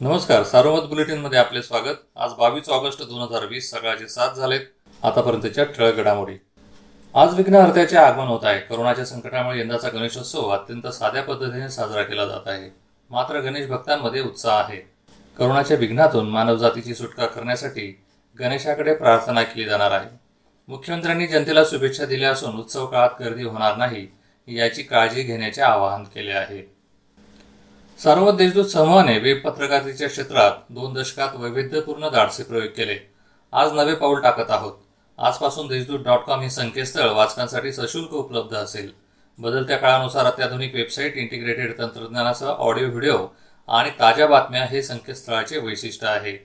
नमस्कार सार्वमत बुलेटिनमध्ये आपले स्वागत. आज बावीस ऑगस्ट दोन हजार वीस सकाळचे सात झालेत. आतापर्यंतच्या ठळक घडामोडी. आज विघ्नहर्त्याचे आगमन होत आहे. कोरोनाच्या संकटामुळे यंदाचा गणेशोत्सव अत्यंत साध्या पद्धतीने साजरा केला जात आहे. मात्र गणेश भक्तांमध्ये उत्साह आहे. करोनाच्या विघ्नातून मानवजातीची सुटका करण्यासाठी गणेशाकडे प्रार्थना केली जाणार आहे. मुख्यमंत्र्यांनी जनतेला शुभेच्छा दिल्या असून उत्सव काळात गर्दी होणार नाही याची काळजी घेण्याचे आवाहन केले आहे. सर्व देशदूत समूहाने वेब पत्रकारितेच्या क्षेत्रात दोन दशकात वैविध्यपूर्ण धाडसी प्रयोग केले. आज नवे पाऊल टाकत आहोत. आजपासून देशदूत डॉट कॉम हे संकेतस्थळ वाचकांसाठी सशुल्क उपलब्ध असेल. बदलत्या काळानुसार अत्याधुनिक वेबसाईट इंटिग्रेटेड तंत्रज्ञानासह ऑडिओ व्हिडिओ आणि ताज्या बातम्या हे संकेतस्थळाचे वैशिष्ट्य आहे.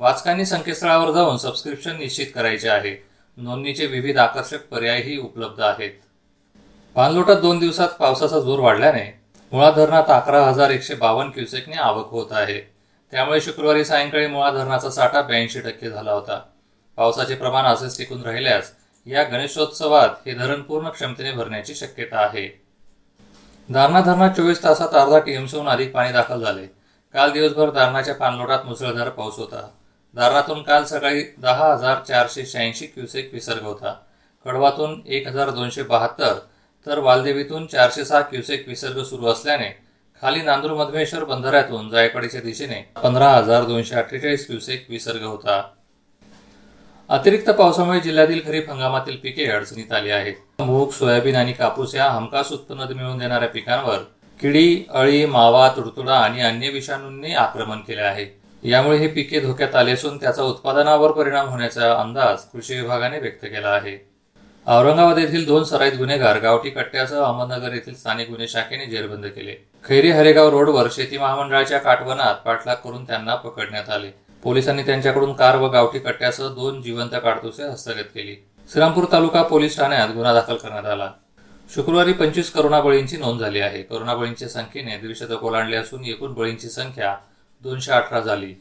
वाचकांनी संकेतस्थळावर जाऊन सबस्क्रिप्शन निश्चित करायचे आहे. नोंदणीचे विविध आकर्षक पर्यायही उपलब्ध आहेत. पाणलोटात दोन दिवसात पावसाचा जोर वाढल्याने मुळा धरणात अकरा हजार एकशे बावन्न क्युसेकने आवक होत आहे. त्यामुळे शुक्रवारी सायंकाळी मुळा धरणाचा साठा ब्याऐंशी टक्के झाला होता. पावसाचे प्रमाण असेच टिकून राहिल्यास या गणेशोत्सवात हे धरण पूर्ण क्षमतेने भरण्याची शक्यता आहे. दारणा धरणात चोवीस तासात अर्धा टीएमसीहून अधिक पाणी दाखल झाले. काल दिवसभर दारणाच्या पाणलोटात मुसळधार पाऊस होता. दारणातून काल सकाळी दहा हजार चारशे शहाऐंशी क्युसेक विसर्ग होता. कडवातून एक हजार दोनशे बहात्तर तर वालदेवीतून चारशे सहा क्युसेक विसर्ग सुरू असल्याने खाली नांदूर मधमेश्वर बंधाऱ्यातून जायकवाडीच्या दिशेने पंधरा हजार दोनशे अठ्ठेचाळीस क्युसेक विसर्ग होता. अतिरिक्त पावसामुळे जिल्ह्यातील खरीप हंगामातील पिके अडचणीत आली आहेत. मूग सोयाबीन आणि कापूस या हमखास उत्पन्न मिळवून देणाऱ्या पिकांवर किडी अळी मावा तुडतुडा आणि अन्य विषाणूंनी आक्रमण केले आहे. यामुळे हे पिके धोक्यात आले असून त्याचा उत्पादनावर परिणाम होण्याचा अंदाज कृषी विभागाने व्यक्त केला आहे. औरंगाबाद येथील दोन सराईत गुन्हेगार गावठी कट्ट्यासह अहमदनगर येथील स्थानिक गुन्हे शाखेने जेरबंद केले. खैरी हरेगाव रोडवर शेती महामंडळाच्या काटवनात पाठलाग करून त्यांना पकडण्यात आले. पोलिसांनी त्यांच्याकडून कार व गावठी कट्ट्यासह दोन जिवंत काडतुसे हस्तगत केली. श्रीरामपूर तालुका पोलीस ठाण्यात गुन्हा दाखल करण्यात आला. शुक्रवारी पंचवीस करोना बळींची नोंद झाली आहे. करोना बळींच्या संख्येने द्विशतक ओलांडले असून एकूण बळींची संख्या दोनशे अठरा झाली.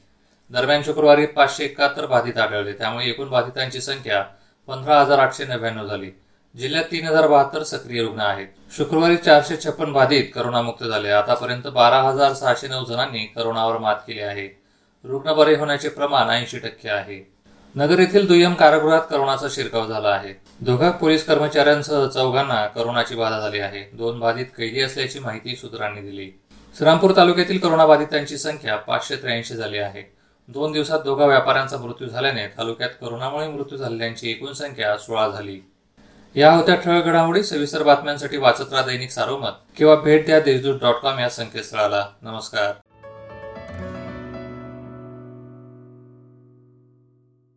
दरम्यान शुक्रवारी पाचशे एकाहत्तर बाधित आढळले. त्यामुळे एकूण बाधितांची संख्या पंधरा हजार आठशे नव्याण्णव झाली. जिल्ह्यात तीन हजार बहात्तर सक्रिय रुग्ण आहेत. शुक्रवारी चारशे छप्पन बाधित करोनामुक्त झाले. आतापर्यंत बारा हजार सहाशे नऊ जणांनी करोनावर मात केली आहे. रुग्ण बरे होण्याचे प्रमाण ऐंशी टक्के आहे. नगर येथील दुय्यम कारागृहात करोनाचा शिरकाव झाला आहे. दोघा पोलीस कर्मचाऱ्यांसह चौघांना करोनाची बाधा झाली आहे. दोन बाधित कैदी असल्याची माहिती सूत्रांनी दिली. श्रीरामपूर तालुक्यातील करोनाबाधितांची संख्या पाचशे त्र्याऐंशी झाली आहे. दोन दिवसात दोघा व्यापाऱ्यांचा मृत्यू झाल्याने तालुक्यात करोनामुळे मृत्यू झालेल्यांची एकूण संख्या सोळा झाली. या होत्या ठळक घडामोडी सविस्तर बातम्यांसाठी वाचत राहा दैनिक सारोमत किंवा भेट द्या देशदूत डॉट कॉम या संकेतस्थळाला. नमस्कार.